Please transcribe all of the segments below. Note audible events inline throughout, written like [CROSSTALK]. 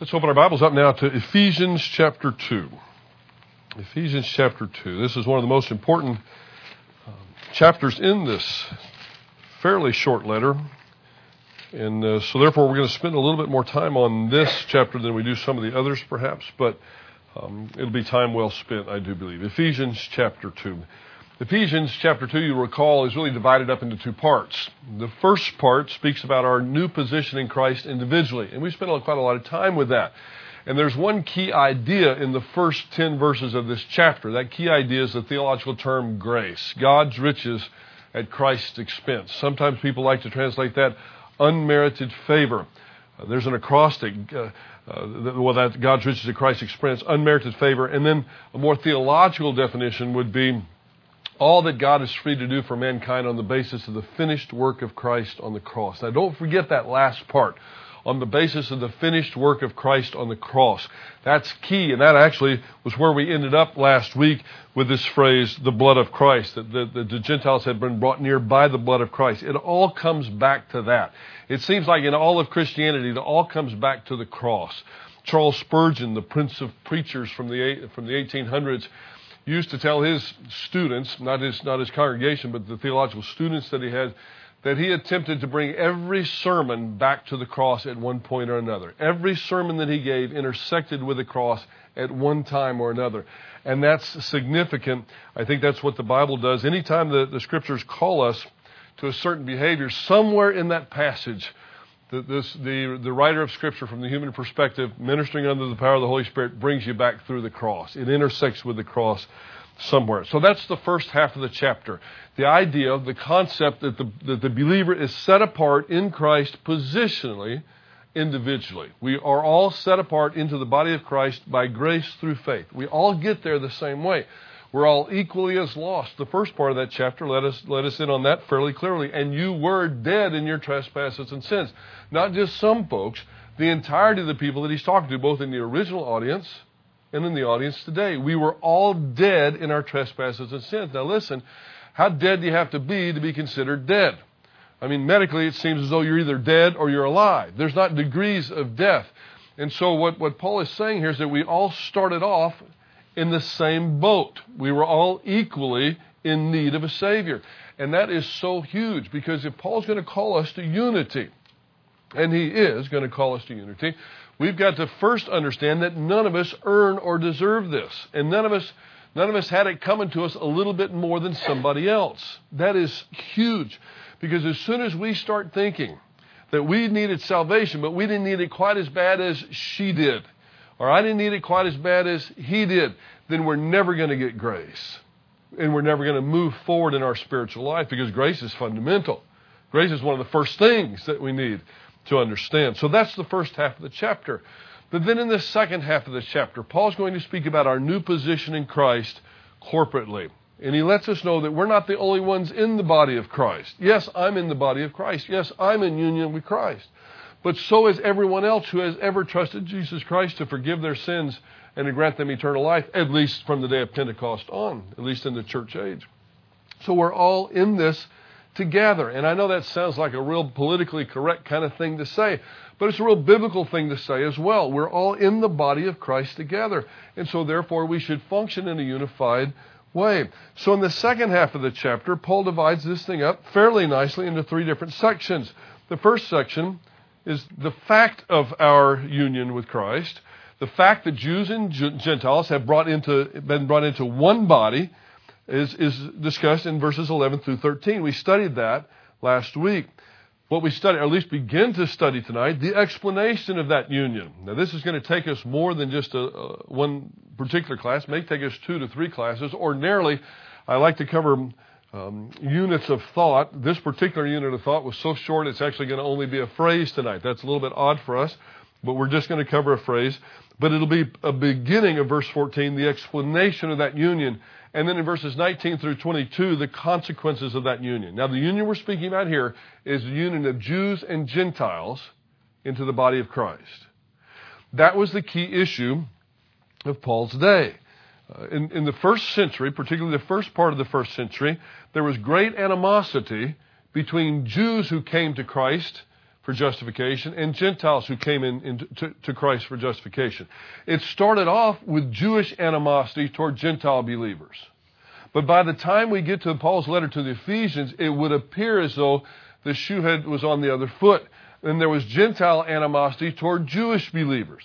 Let's open our Bibles up now to Ephesians chapter 2. Ephesians chapter 2. This is one of the most important um, chapters in this fairly short letter. And uh, so, therefore, we're going to spend a little bit more time on this chapter than we do some of the others, perhaps, but um, it'll be time well spent, I do believe. Ephesians chapter 2. Ephesians chapter 2, you'll recall, is really divided up into two parts. The first part speaks about our new position in Christ individually, and we spent quite a lot of time with that. And there's one key idea in the first 10 verses of this chapter. That key idea is the theological term grace, God's riches at Christ's expense. Sometimes people like to translate that unmerited favor. Uh, there's an acrostic, uh, uh, well, that God's riches at Christ's expense, unmerited favor. And then a more theological definition would be all that God is free to do for mankind on the basis of the finished work of Christ on the cross. Now, don't forget that last part. On the basis of the finished work of Christ on the cross. That's key, and that actually was where we ended up last week with this phrase, the blood of Christ, that the, the, the Gentiles had been brought near by the blood of Christ. It all comes back to that. It seems like in all of Christianity, it all comes back to the cross. Charles Spurgeon, the prince of preachers from the, from the 1800s, used to tell his students, not his, not his congregation, but the theological students that he had, that he attempted to bring every sermon back to the cross at one point or another. Every sermon that he gave intersected with the cross at one time or another. And that's significant. I think that's what the Bible does. Anytime the, the scriptures call us to a certain behavior, somewhere in that passage, the, this, the, the writer of Scripture, from the human perspective, ministering under the power of the Holy Spirit, brings you back through the cross. It intersects with the cross somewhere. So that's the first half of the chapter. The idea, the concept that the, that the believer is set apart in Christ positionally, individually. We are all set apart into the body of Christ by grace through faith. We all get there the same way. We're all equally as lost. The first part of that chapter let us let us in on that fairly clearly. And you were dead in your trespasses and sins. Not just some folks, the entirety of the people that he's talking to, both in the original audience and in the audience today. We were all dead in our trespasses and sins. Now listen, how dead do you have to be to be considered dead? I mean, medically, it seems as though you're either dead or you're alive. There's not degrees of death. And so, what, what Paul is saying here is that we all started off in the same boat. We were all equally in need of a Savior. And that is so huge because if Paul's going to call us to unity, and he is going to call us to unity, we've got to first understand that none of us earn or deserve this. And none of us none of us had it coming to us a little bit more than somebody else. That is huge. Because as soon as we start thinking that we needed salvation, but we didn't need it quite as bad as she did, or I didn't need it quite as bad as he did, then we're never going to get grace. And we're never going to move forward in our spiritual life because grace is fundamental. Grace is one of the first things that we need to understand. So that's the first half of the chapter. But then in the second half of the chapter, Paul's going to speak about our new position in Christ corporately. And he lets us know that we're not the only ones in the body of Christ. Yes, I'm in the body of Christ. Yes, I'm in union with Christ but so is everyone else who has ever trusted Jesus Christ to forgive their sins and to grant them eternal life, at least from the day of Pentecost on, at least in the church age. So we're all in this together. And I know that sounds like a real politically correct kind of thing to say, but it's a real biblical thing to say as well. We're all in the body of Christ together. And so therefore we should function in a unified way. So in the second half of the chapter, Paul divides this thing up fairly nicely into three different sections. The first section is the fact of our union with Christ, the fact that Jews and Gentiles have brought into, been brought into one body is, is discussed in verses 11 through 13. We studied that last week. What we study, or at least begin to study tonight, the explanation of that union. Now, this is going to take us more than just a, a one particular class. It may take us two to three classes. Ordinarily, I like to cover um, units of thought. This particular unit of thought was so short it's actually going to only be a phrase tonight. That's a little bit odd for us, but we're just going to cover a phrase. But it'll be a beginning of verse 14, the explanation of that union. And then in verses 19 through 22, the consequences of that union. Now, the union we're speaking about here is the union of Jews and Gentiles into the body of Christ. That was the key issue of Paul's day. Uh, in, in the first century, particularly the first part of the first century, there was great animosity between Jews who came to Christ for justification and Gentiles who came in, in to, to Christ for justification. It started off with Jewish animosity toward Gentile believers. But by the time we get to Paul's letter to the Ephesians, it would appear as though the shoe head was on the other foot. And there was Gentile animosity toward Jewish believers.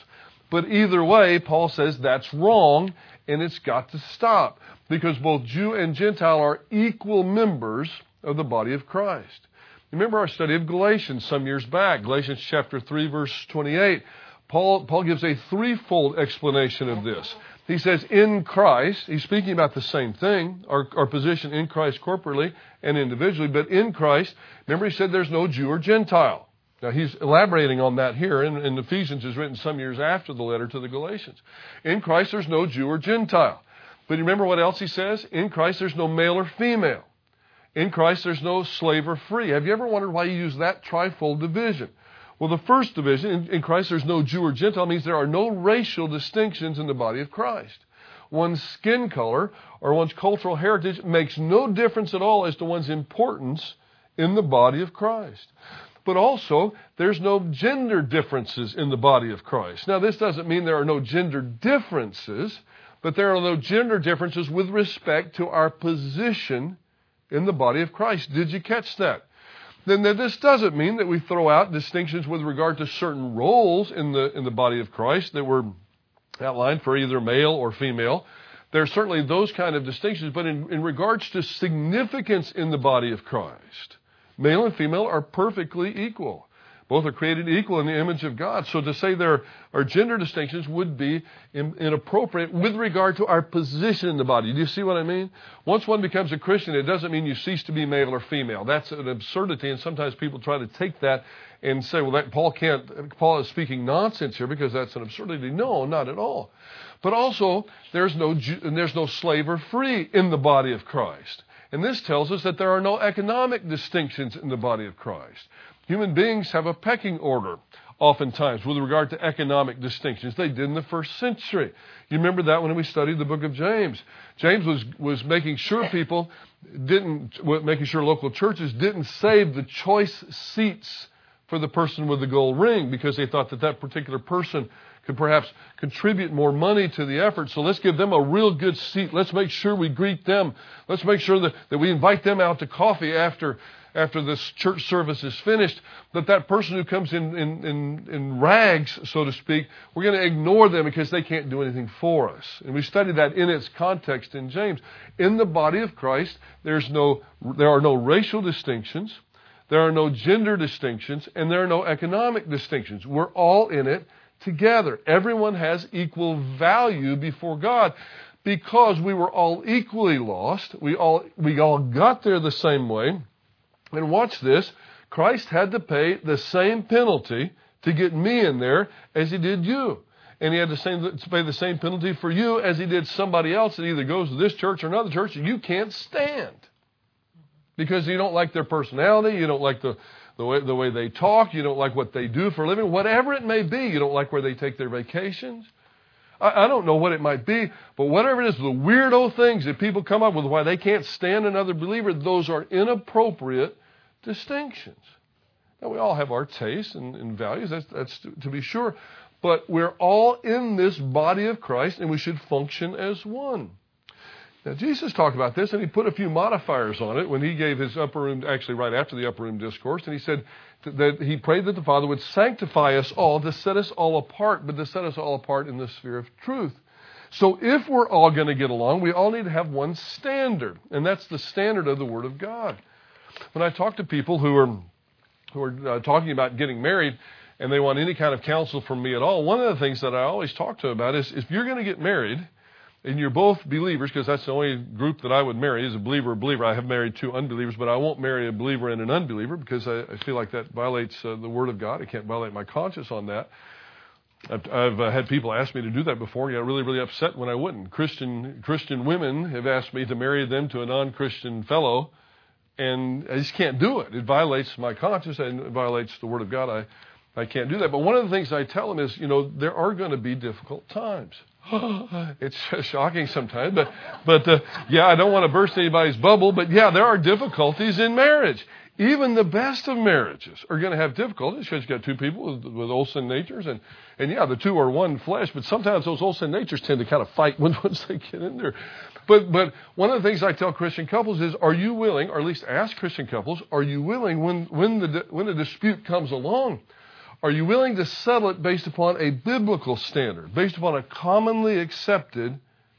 But either way, Paul says that's wrong and it's got to stop because both Jew and Gentile are equal members of the body of Christ. Remember our study of Galatians some years back, Galatians chapter 3 verse 28. Paul, Paul gives a threefold explanation of this. He says, in Christ, he's speaking about the same thing, our, our position in Christ corporately and individually, but in Christ, remember he said there's no Jew or Gentile. Now he's elaborating on that here, and, and Ephesians is written some years after the letter to the Galatians. In Christ there's no Jew or Gentile. But remember what else he says? In Christ there's no male or female. In Christ there's no slave or free. Have you ever wondered why you use that trifold division? Well, the first division, in, in Christ there's no Jew or Gentile, means there are no racial distinctions in the body of Christ. One's skin color or one's cultural heritage makes no difference at all as to one's importance in the body of Christ. But also, there's no gender differences in the body of Christ. Now, this doesn't mean there are no gender differences, but there are no gender differences with respect to our position in the body of Christ. Did you catch that? then this doesn't mean that we throw out distinctions with regard to certain roles in the in the body of Christ that were outlined for either male or female. There are certainly those kind of distinctions, but in, in regards to significance in the body of Christ, male and female are perfectly equal. Both are created equal in the image of God. So to say there are gender distinctions would be inappropriate with regard to our position in the body. Do you see what I mean? Once one becomes a Christian, it doesn't mean you cease to be male or female. That's an absurdity, and sometimes people try to take that and say, well, that Paul can't, Paul is speaking nonsense here because that's an absurdity. No, not at all. But also, there's no, there's no slave or free in the body of Christ. And this tells us that there are no economic distinctions in the body of Christ. Human beings have a pecking order, oftentimes, with regard to economic distinctions. They did in the first century. You remember that when we studied the book of James. James was, was making sure people didn't, making sure local churches didn't save the choice seats for the person with the gold ring because they thought that that particular person could perhaps contribute more money to the effort. So let's give them a real good seat. Let's make sure we greet them. Let's make sure that, that we invite them out to coffee after after this church service is finished, that that person who comes in, in, in, in rags, so to speak, we're going to ignore them because they can't do anything for us. And we study that in its context in James. In the body of Christ, there's no, there are no racial distinctions. There are no gender distinctions and there are no economic distinctions. We're all in it together. Everyone has equal value before God because we were all equally lost. We all, we all got there the same way. And watch this Christ had to pay the same penalty to get me in there as he did you. And he had to, same, to pay the same penalty for you as he did somebody else that either goes to this church or another church that you can't stand. Because you don't like their personality, you don't like the, the, way, the way they talk, you don't like what they do for a living, whatever it may be, you don't like where they take their vacations. I, I don't know what it might be, but whatever it is, the weirdo things that people come up with why they can't stand another believer, those are inappropriate distinctions. Now, we all have our tastes and, and values, that's, that's to, to be sure, but we're all in this body of Christ and we should function as one. Now, Jesus talked about this and he put a few modifiers on it when he gave his upper room, actually, right after the upper room discourse, and he said that he prayed that the Father would sanctify us all to set us all apart, but to set us all apart in the sphere of truth. So, if we're all going to get along, we all need to have one standard, and that's the standard of the Word of God. When I talk to people who are who are uh, talking about getting married and they want any kind of counsel from me at all, one of the things that I always talk to them about is if you're going to get married and you're both believers, because that's the only group that I would marry is a believer or believer. I have married two unbelievers, but I won't marry a believer and an unbeliever because I, I feel like that violates uh, the Word of God. I can't violate my conscience on that. I've, I've uh, had people ask me to do that before. I got really, really upset when I wouldn't. Christian Christian women have asked me to marry them to a non-Christian fellow and I just can't do it. It violates my conscience and it violates the Word of God. I, I can't do that. But one of the things I tell them is, you know, there are going to be difficult times. [LAUGHS] it's shocking sometimes, but but uh, yeah, I don't want to burst anybody's bubble, but yeah, there are difficulties in marriage. even the best of marriages are going to have difficulties because you've got two people with, with old sin natures. And, and yeah, the two are one flesh, but sometimes those old sin natures tend to kind of fight [LAUGHS] when, once they get in there. But, but one of the things I tell Christian couples is, are you willing, or at least ask Christian couples, are you willing when, when, the, when a dispute comes along, are you willing to settle it based upon a biblical standard, based upon a commonly accepted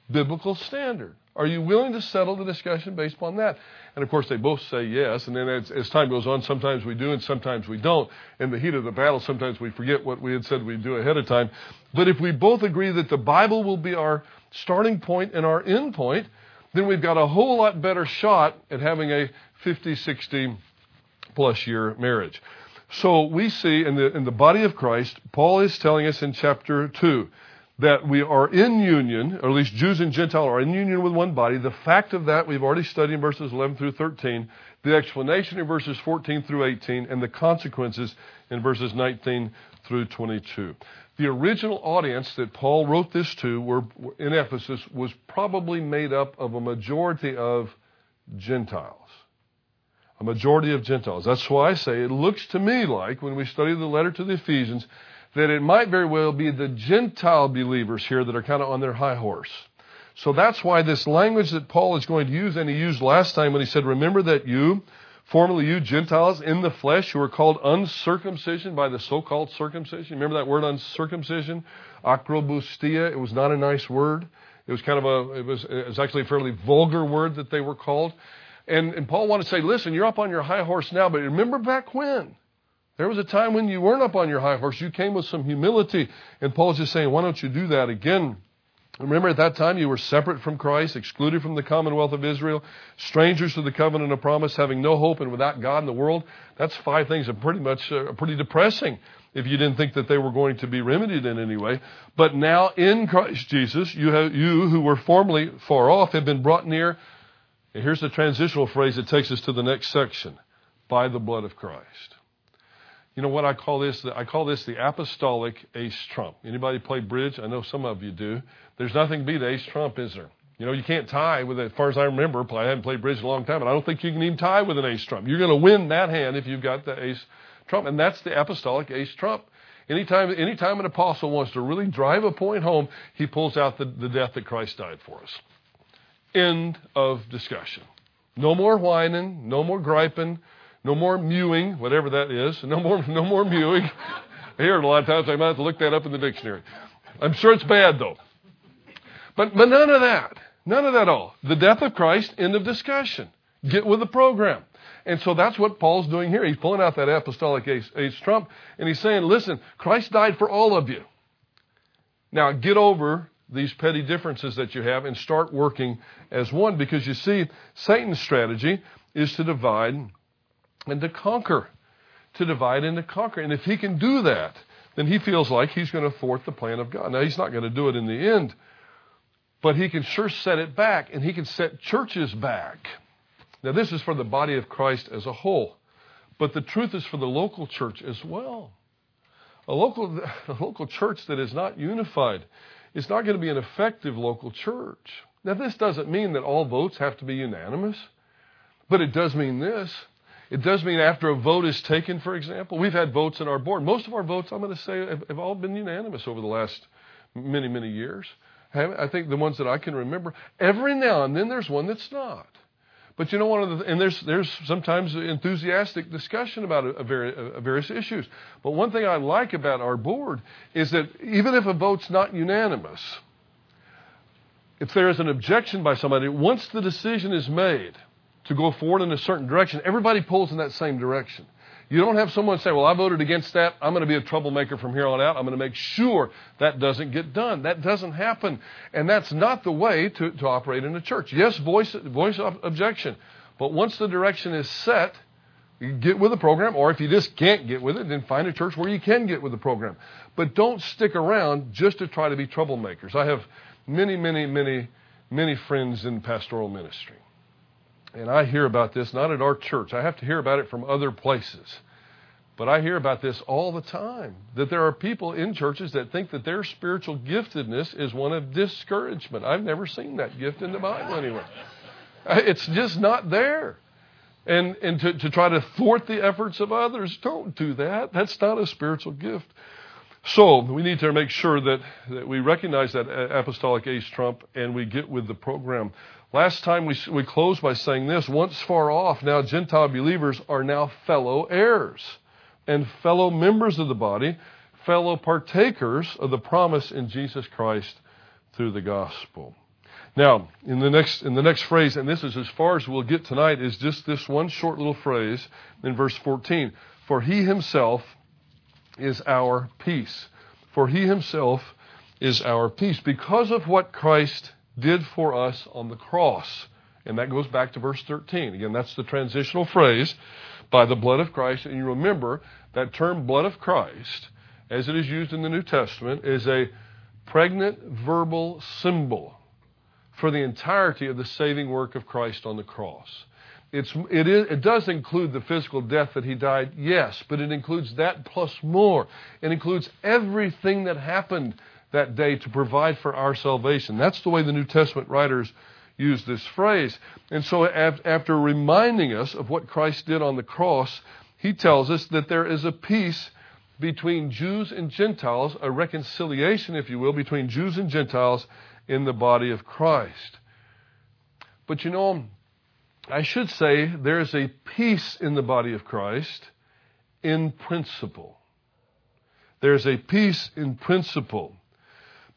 biblical standard? Are you willing to settle the discussion based upon that? And of course, they both say yes. And then as, as, time goes on, sometimes we do and sometimes we don't. In the heat of the battle, sometimes we forget what we had said we'd do ahead of time. But if we both agree that the Bible will be our starting point and our end point, then we've got a whole lot better shot at having a 50, 60 plus year marriage. So we see in the, in the body of Christ, Paul is telling us in chapter 2 that we are in union, or at least Jews and Gentiles are in union with one body. The fact of that we've already studied in verses 11 through 13, the explanation in verses 14 through 18, and the consequences in verses 19 through 22. The original audience that Paul wrote this to were, in Ephesus was probably made up of a majority of Gentiles. A majority of Gentiles. That's why I say it looks to me like, when we study the letter to the Ephesians, that it might very well be the Gentile believers here that are kind of on their high horse. So that's why this language that Paul is going to use, and he used last time when he said, Remember that you, formerly you Gentiles in the flesh, who were called uncircumcision by the so called circumcision. Remember that word uncircumcision? Akrobustia. It was not a nice word. It was kind of a, it was, it was actually a fairly vulgar word that they were called. And, and Paul wanted to say, Listen, you're up on your high horse now, but remember back when? There was a time when you weren't up on your high horse. You came with some humility. And Paul's just saying, why don't you do that again? Remember, at that time, you were separate from Christ, excluded from the commonwealth of Israel, strangers to the covenant of promise, having no hope and without God in the world. That's five things that pretty much uh, pretty depressing if you didn't think that they were going to be remedied in any way. But now in Christ Jesus, you, have, you who were formerly far off have been brought near. And here's the transitional phrase that takes us to the next section by the blood of Christ. You know what I call this? I call this the apostolic ace trump. Anybody play bridge? I know some of you do. There's nothing to beat ace trump, is there? You know, you can't tie with. As far as I remember, I haven't played bridge in a long time, but I don't think you can even tie with an ace trump. You're going to win that hand if you've got the ace trump, and that's the apostolic ace trump. Anytime, anytime an apostle wants to really drive a point home, he pulls out the, the death that Christ died for us. End of discussion. No more whining, no more griping, no more mewing, whatever that is. No more, no more mewing. I hear it a lot of times. I might have to look that up in the dictionary. I'm sure it's bad though. But, but none of that. None of that all. The death of Christ, end of discussion. Get with the program. And so that's what Paul's doing here. He's pulling out that apostolic ace, ace trump and he's saying, listen, Christ died for all of you. Now get over these petty differences that you have and start working as one because you see, Satan's strategy is to divide and to conquer, to divide and to conquer. And if he can do that, then he feels like he's going to thwart the plan of God. Now, he's not going to do it in the end, but he can sure set it back, and he can set churches back. Now, this is for the body of Christ as a whole, but the truth is for the local church as well. A local, [LAUGHS] a local church that is not unified is not going to be an effective local church. Now, this doesn't mean that all votes have to be unanimous, but it does mean this it does mean after a vote is taken, for example, we've had votes in our board. Most of our votes, I'm going to say, have, have all been unanimous over the last many, many years. I think the ones that I can remember. Every now and then there's one that's not. But you know, one of the and there's there's sometimes enthusiastic discussion about a, a, a various issues. But one thing I like about our board is that even if a vote's not unanimous, if there is an objection by somebody, once the decision is made, to go forward in a certain direction, everybody pulls in that same direction. You don't have someone say, Well, I voted against that. I'm going to be a troublemaker from here on out. I'm going to make sure that doesn't get done. That doesn't happen. And that's not the way to, to operate in a church. Yes, voice, voice objection. But once the direction is set, you get with the program, or if you just can't get with it, then find a church where you can get with the program. But don't stick around just to try to be troublemakers. I have many, many, many, many friends in pastoral ministry and I hear about this not at our church. I have to hear about it from other places. But I hear about this all the time that there are people in churches that think that their spiritual giftedness is one of discouragement. I've never seen that gift in the Bible anywhere. [LAUGHS] It's just not there. and, and to, to try to thwart the efforts of others. Don't do that. That's not a spiritual gift. So we need to make sure that, that we recognize that apostolic ace trump and we get with the program. Last time we, we closed by saying this once far off, now Gentile believers are now fellow heirs and fellow members of the body, fellow partakers of the promise in Jesus Christ through the gospel. Now, in the next in the next phrase, and this is as far as we'll get tonight, is just this one short little phrase in verse 14. For he himself is our peace. For he himself is our peace because of what Christ did for us on the cross. And that goes back to verse 13. Again, that's the transitional phrase by the blood of Christ. And you remember that term blood of Christ, as it is used in the New Testament, is a pregnant verbal symbol for the entirety of the saving work of Christ on the cross. It's, it, is, it does include the physical death that he died, yes, but it includes that plus more. It includes everything that happened that day to provide for our salvation. That's the way the New Testament writers use this phrase. And so, after reminding us of what Christ did on the cross, he tells us that there is a peace between Jews and Gentiles, a reconciliation, if you will, between Jews and Gentiles in the body of Christ. But you know, I should say there is a peace in the body of Christ in principle. There's a peace in principle.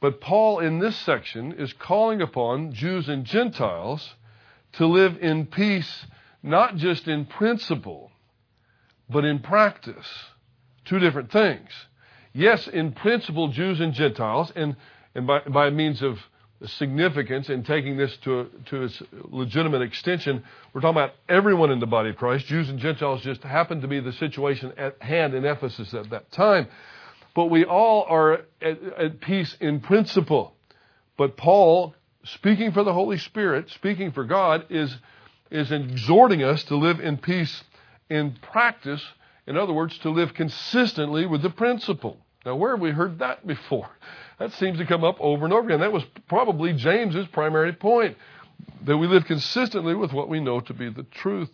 But Paul, in this section, is calling upon Jews and Gentiles to live in peace, not just in principle, but in practice. Two different things. Yes, in principle, Jews and Gentiles, and, and by, by means of significance in taking this to, to its legitimate extension. We're talking about everyone in the body of Christ. Jews and Gentiles just happened to be the situation at hand in Ephesus at that time. But we all are at, at peace in principle. But Paul, speaking for the Holy Spirit, speaking for God, is, is exhorting us to live in peace in practice. In other words, to live consistently with the principle. Now, where have we heard that before? [LAUGHS] That seems to come up over and over again. That was probably James's primary point that we live consistently with what we know to be the truth.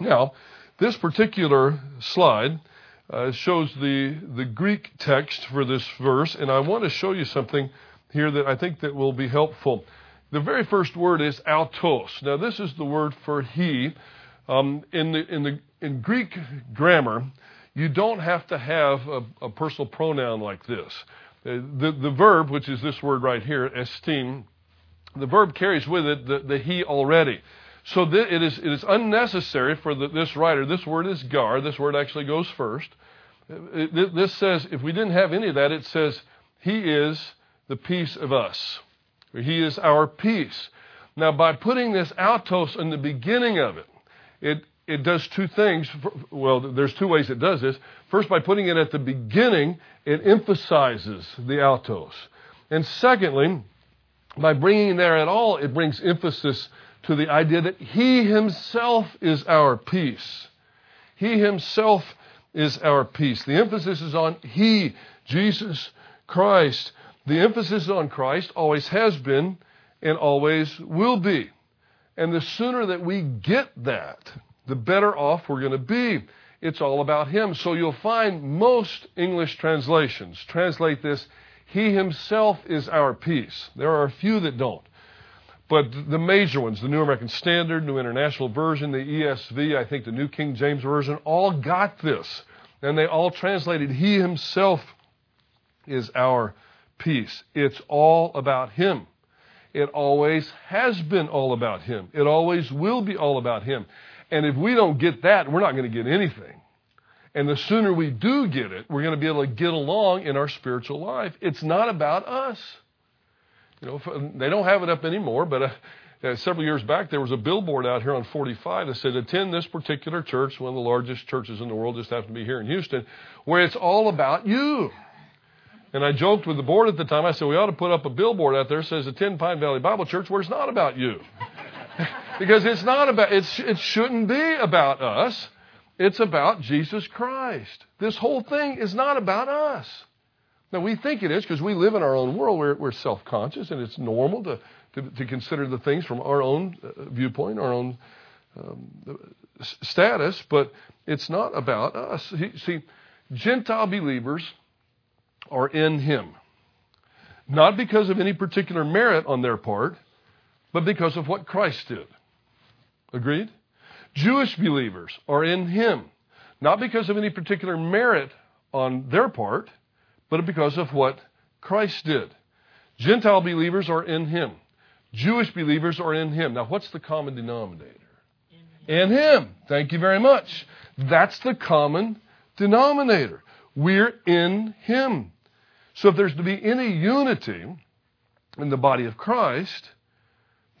Now, this particular slide uh, shows the the Greek text for this verse, and I want to show you something here that I think that will be helpful. The very first word is autos. Now, this is the word for he. Um, in the in the in Greek grammar, you don't have to have a, a personal pronoun like this. Uh, the, the verb, which is this word right here, estin, the verb carries with it the, the he already. So th- it, is, it is unnecessary for the, this writer. This word is gar. This word actually goes first. This says, if we didn't have any of that, it says, He is the peace of us. He is our peace. Now, by putting this autos in the beginning of it, it, it does two things. Well, there's two ways it does this. First, by putting it at the beginning, it emphasizes the autos. And secondly, by bringing there at all, it brings emphasis to the idea that He Himself is our peace. He Himself is our peace. The emphasis is on He, Jesus Christ. The emphasis on Christ always has been and always will be. And the sooner that we get that, the better off we're going to be. It's all about Him. So you'll find most English translations translate this, He Himself is our peace. There are a few that don't. But the major ones, the New American Standard, New International Version, the ESV, I think the New King James Version, all got this. And they all translated, He Himself is our peace. It's all about Him. It always has been all about Him. It always will be all about Him. And if we don't get that, we're not going to get anything. And the sooner we do get it, we're going to be able to get along in our spiritual life. It's not about us. You know, they don't have it up anymore, but uh, uh, several years back there was a billboard out here on 45 that said, attend this particular church, one of the largest churches in the world, just happened to be here in Houston, where it's all about you. And I joked with the board at the time. I said, we ought to put up a billboard out there that says, attend Pine Valley Bible Church, where it's not about you. [LAUGHS] because it's not about, it's, it shouldn't be about us. It's about Jesus Christ. This whole thing is not about us. Now, we think it is because we live in our own world. We're, we're self conscious, and it's normal to, to, to, consider the things from our own uh, viewpoint, our own um, status, but it's not about us. See, Gentile believers are in Him. Not because of any particular merit on their part, but because of what Christ did. Agreed? Jewish believers are in Him. Not because of any particular merit on their part, but because of what Christ did. Gentile believers are in Him. Jewish believers are in Him. Now, what's the common denominator? In Him. Thank you very much. That's the common denominator. We're in Him. So if there's to be any unity in the body of Christ,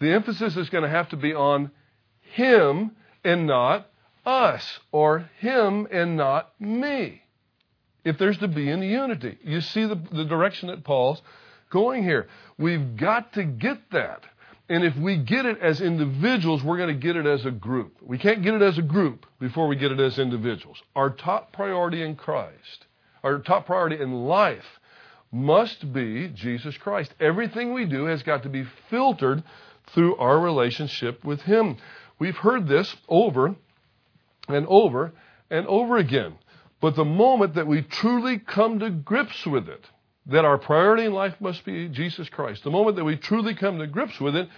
the emphasis is going to have to be on Him and not us, or Him and not me. If there's to be any unity. You see the, the direction that Paul's going here. We've got to get that. And if we get it as individuals, we're going to get it as a group. We can't get it as a group before we get it as individuals. Our top priority in Christ, our top priority in life, must be Jesus Christ. Everything we do has got to be filtered through our relationship with Him. We've heard this over and over and over again. But the moment that we truly come to grips with it, that our priority in life must be Jesus Christ, the moment that we truly come to grips with it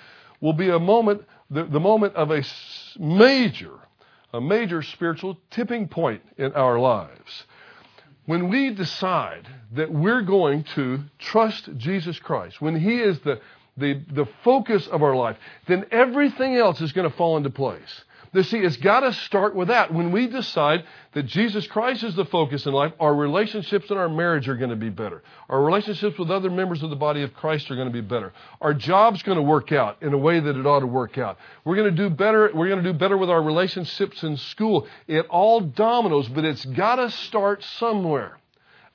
will be a moment, the, the moment of a major, a major spiritual tipping point in our lives. When we decide that we're going to trust Jesus Christ, when He is the, the, the focus of our life, then everything else is going to fall into place. You see, it's got to start with that. When we decide that Jesus Christ is the focus in life, our relationships and our marriage are going to be better. Our relationships with other members of the body of Christ are going to be better. Our job's going to work out in a way that it ought to work out. We're going to do better. We're going to do better with our relationships in school. It all dominoes, but it's got to start somewhere.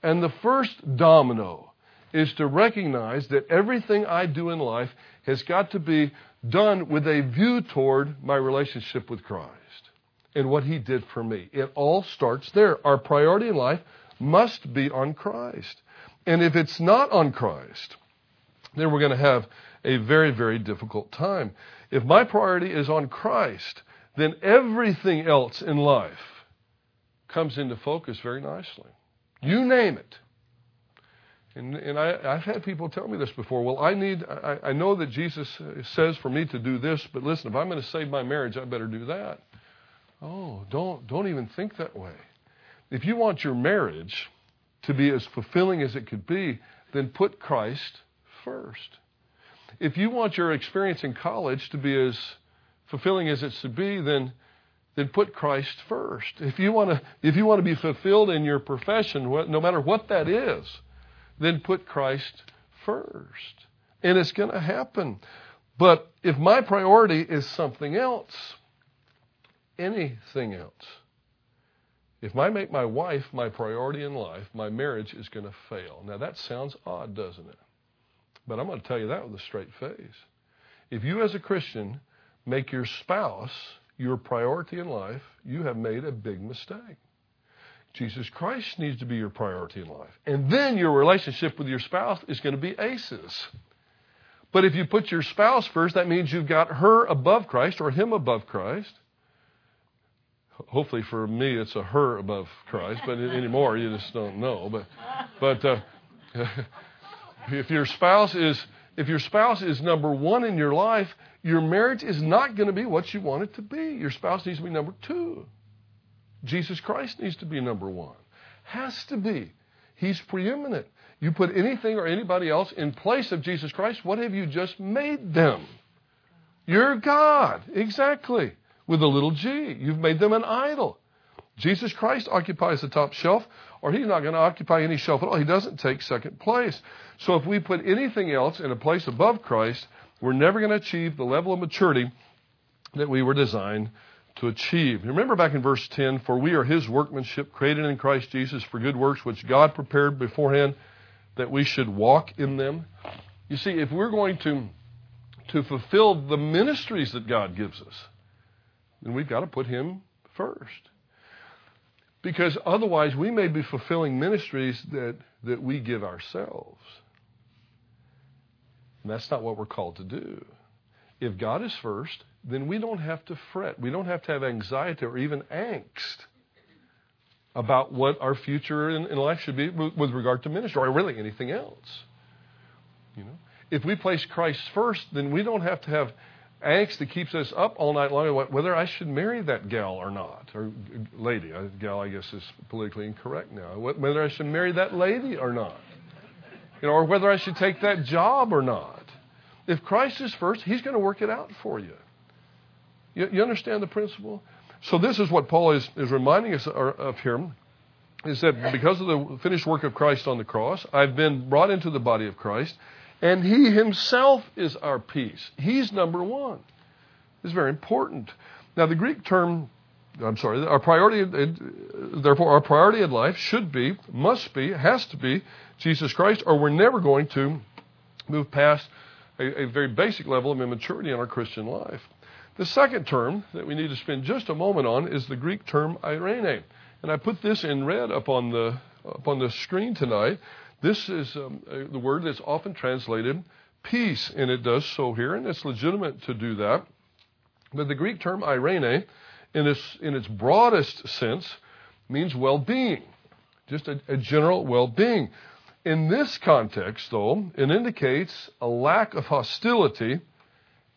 And the first domino is to recognize that everything I do in life has got to be done with a view toward my relationship with Christ and what He did for me. It all starts there. Our priority in life must be on Christ. And if it's not on Christ, then we're going to have a very, very difficult time. If my priority is on Christ, then everything else in life comes into focus very nicely. You name it. And, and I, have had people tell me this before. Well, I need, I, I know that Jesus says for me to do this, but listen, if I'm going to save my marriage, I better do that. Oh, don't, don't even think that way. If you want your marriage to be as fulfilling as it could be, then put Christ first. If you want your experience in college to be as fulfilling as it should be, then then put Christ first. If you want to if you want to be fulfilled in your profession, no matter what that is, then put Christ first. And it's going to happen. But if my priority is something else, anything else, if I make my wife my priority in life, my marriage is going to fail. Now that sounds odd, doesn't it? But I'm going to tell you that with a straight face. If you as a Christian make your spouse your priority in life, you have made a big mistake. Jesus Christ needs to be your priority in life. And then your relationship with your spouse is going to be aces. But if you put your spouse first, that means you've got her above Christ or him above Christ. Hopefully for me, it's a her above Christ, but anymore, you just don't know. But, but uh, [LAUGHS] if your spouse is if your spouse is number one in your life, your marriage is not going to be what you want it to be. Your spouse needs to be number two. Jesus Christ needs to be number one. Has to be. He's preeminent. You put anything or anybody else in place of Jesus Christ, what have you just made them? You're God. Exactly. With a little g. You've made them an idol. Jesus Christ occupies the top shelf, or he's not going to occupy any shelf at all. He doesn't take second place. So if we put anything else in a place above Christ, we're never going to achieve the level of maturity that we were designed to achieve. Remember back in verse 10 For we are his workmanship, created in Christ Jesus for good works, which God prepared beforehand that we should walk in them. You see, if we're going to, to fulfill the ministries that God gives us, then we've got to put him first. Because otherwise, we may be fulfilling ministries that, that we give ourselves. And that's not what we're called to do. If God is first, then we don't have to fret. We don't have to have anxiety or even angst about what our future in, in life should be with, regard to ministry or really anything else. You know, if we place Christ first, then we don't have to have angst that keeps us up all night long about whether I should marry that gal or not, or lady. Gal, I guess, is politically incorrect now. Whether I should marry that lady or not, you know, or whether I should take that job or not. If Christ is first, He's going to work it out for you. You, you understand the principle? So this is what Paul is, is reminding us of here, is that because of the finished work of Christ on the cross, I've been brought into the body of Christ. And He Himself is our peace. He's number one. It's very important. Now, the Greek term, I'm sorry, our priority, therefore, our priority in life should be, must be, has to be Jesus Christ, or we're never going to move past a, a very basic level of immaturity in our Christian life. The second term that we need to spend just a moment on is the Greek term eirene. And I put this in red up on the, up on the screen tonight. This is um, the word that's often translated peace, and it does so here, and it's legitimate to do that. But the Greek term eirene, in its, in its broadest sense, means well being, just a, a general well being. In this context, though, it indicates a lack of hostility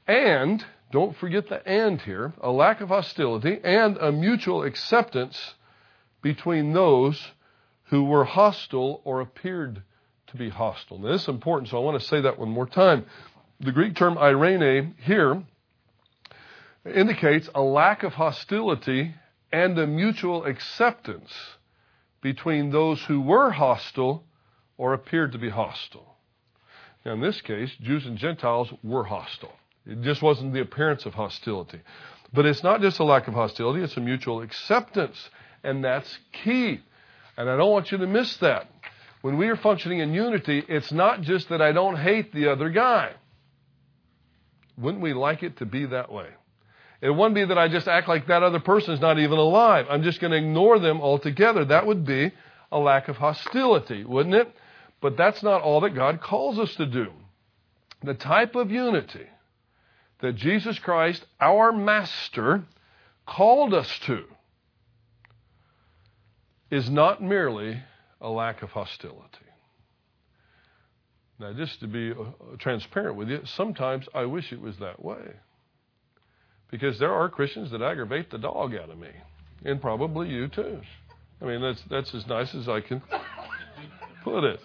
and, don't forget the and here, a lack of hostility and a mutual acceptance between those who were hostile or appeared to be hostile. Now, this is important, so I want to say that one more time. The Greek term eirene here indicates a lack of hostility and a mutual acceptance between those who were hostile or appeared to be hostile. Now, in this case, Jews and Gentiles were hostile. It just wasn't the appearance of hostility. But it's not just a lack of hostility, it's a mutual acceptance. And that's key. And I don't want you to miss that. When we are functioning in unity, it's not just that I don't hate the other guy. Wouldn't we like it to be that way? It wouldn't be that I just act like that other person is not even alive. I'm just going to ignore them altogether. That would be a lack of hostility, wouldn't it? But that's not all that God calls us to do. The type of unity that Jesus Christ, our Master, called us to is not merely a lack of hostility. Now, just to be uh, transparent with you, sometimes I wish it was that way. Because there are Christians that aggravate the dog out of me, and probably you too. I mean, that's, that's as nice as I can put it.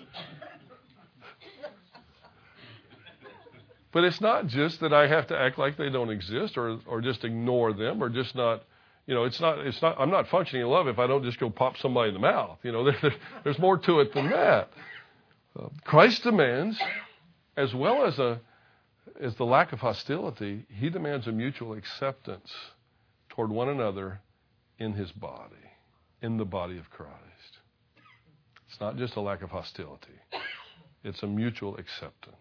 But it's not just that I have to act like they don't exist or, or just ignore them or just not you know, it's not, it's not, I'm not functioning in love if I don't just go pop somebody in the mouth. You know, [LAUGHS] there, there's more to it than that. Uh, Christ demands, as well as a, as the lack of hostility, he demands a mutual acceptance toward one another in his body, in the body of Christ. It's not just a lack of hostility, it's a mutual acceptance.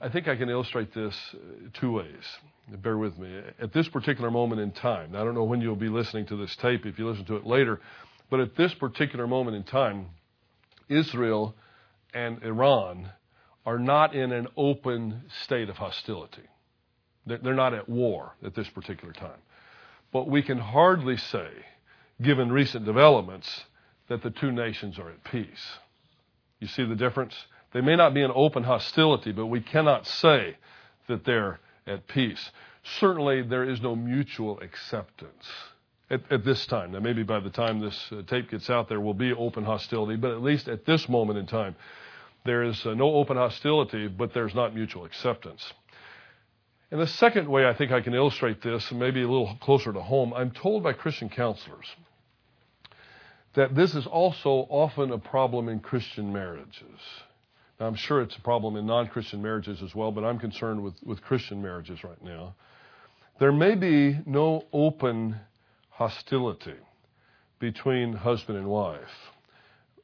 I, think I can illustrate this uh, two ways. Bear with me. At this particular moment in time, I don't know when you'll be listening to this tape if you listen to it later, but at this particular moment in time, Israel and Iran are not in an open state of hostility. They're not at war at this particular time. But we can hardly say, given recent developments, that the two nations are at peace. You see the difference? They may not be in open hostility, but we cannot say that they're at peace. Certainly, there is no mutual acceptance at, at this time. Now, maybe by the time this uh, tape gets out, there will be open hostility, but at least at this moment in time, there is uh, no open hostility, but there's not mutual acceptance. And the second way I think I can illustrate this, maybe a little closer to home, I'm told by Christian counselors that this is also often a problem in Christian marriages. Now, I'm sure it's a problem in non Christian marriages as well, but I'm concerned with, with Christian marriages right now. There may be no open hostility between husband and wife,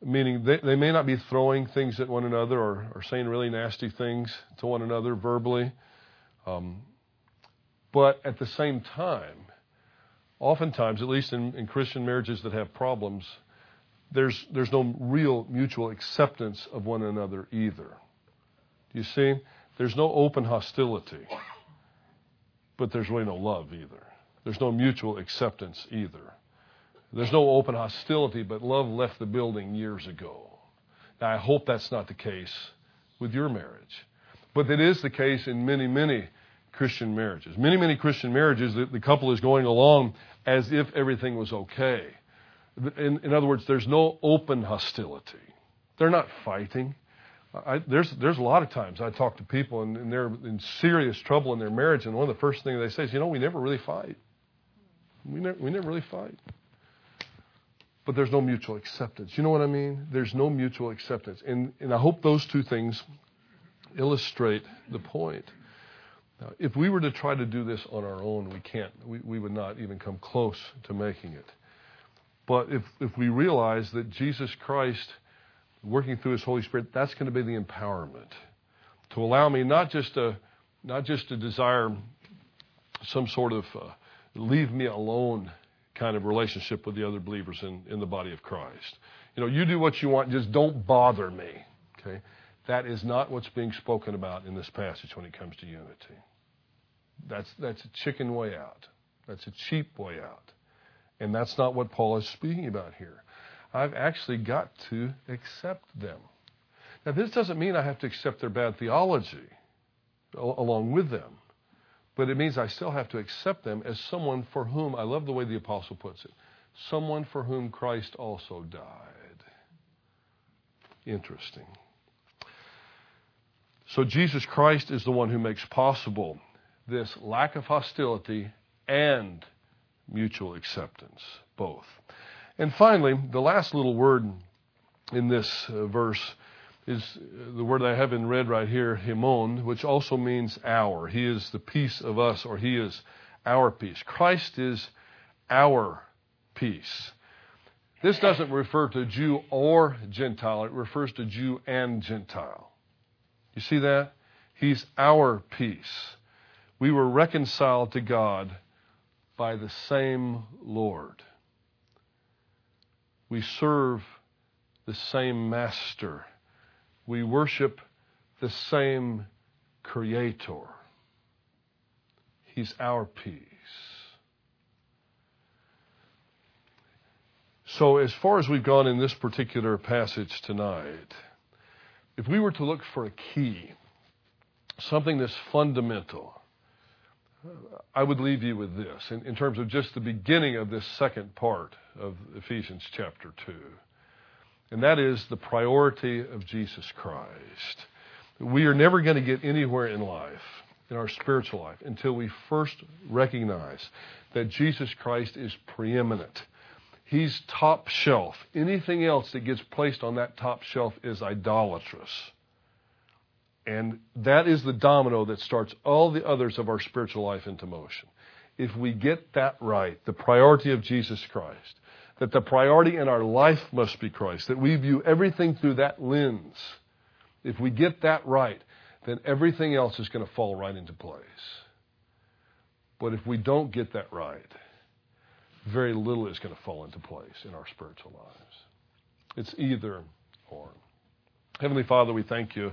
meaning they, they may not be throwing things at one another or, or saying really nasty things to one another verbally. Um, but at the same time, oftentimes, at least in, in Christian marriages that have problems, there's, there's no real mutual acceptance of one another either. You see? There's no open hostility. but there's really no love either. There's no mutual acceptance either. There's no open hostility, but love left the building years ago. Now, I hope that's not the case with your marriage. But it is the case in many, many Christian marriages. Many, many Christian marriages, the, the couple is going along as if everything was okay. In, in other words, there's no open hostility. They're not fighting. I, there's there's a lot of times I talk to people and, and, they're in serious trouble in their marriage, and one of the first things they say is, "You know, we never really fight. We never we never really fight." But there's no mutual acceptance. You know what I mean? There's no mutual acceptance, and and I hope those two things illustrate the point. Now, if we were to try to do this on our own, we can't. We, we would not even come close to making it. But if, if we realize that Jesus Christ, working through His Holy Spirit, that's going to be the empowerment to allow me not just to, not just to desire some sort of uh, leave me alone kind of relationship with the other believers in, in the body of Christ. You know, you do what you want, just don't bother me. Okay? That is not what's being spoken about in this passage when it comes to unity. That's, that's a chicken way out. That's a cheap way out. And that's not what Paul is speaking about here. I've actually got to accept them. Now, this doesn't mean I have to accept their bad theology along with them, but it means I still have to accept them as someone for whom, I love the way the apostle puts it, someone for whom Christ also died. Interesting. So Jesus Christ is the one who makes possible this lack of hostility and mutual acceptance, both. And finally, the last little word in this uh, verse is uh, the word I have in red right here, himon, which also means our. He is the peace of us, or he is our peace. Christ is our peace. This doesn't refer to Jew or Gentile, it refers to Jew and Gentile. You see that? He's our peace. We were reconciled to God by the same Lord. We serve the same Master. We worship the same Creator. He's our peace. So, as far as we've gone in this particular passage tonight, if we were to look for a key, something that's fundamental, I would leave you with this in, in, terms of just the beginning of this second part of Ephesians chapter 2. And that is the priority of Jesus Christ. We are never going to get anywhere in life, in our spiritual life, until we first recognize that Jesus Christ is preeminent. He's top shelf. Anything else that gets placed on that top shelf is idolatrous. And that is the domino that starts all the others of our spiritual life into motion. If we get that right, the priority of Jesus Christ, that the priority in our life must be Christ, that we view everything through that lens, if we get that right, then everything else is going to fall right into place. But if we don't get that right, very little is going to fall into place in our spiritual lives. It's either or. Heavenly Father, we thank you.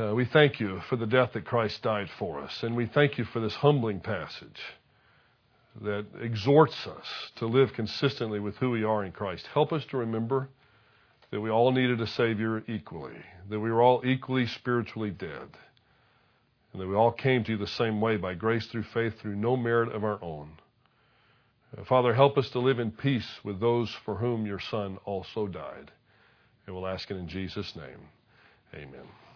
Uh, we thank you for the death that Christ died for us, and we thank you for this humbling passage that exhorts us to live consistently with who we are in Christ. Help us to remember that we all needed a Savior equally, that we were all equally spiritually dead, and that we all came to you the same way by grace through faith, through no merit of our own. Uh, Father, help us to live in peace with those for whom your Son also died. And we'll ask it in Jesus' name. Amen.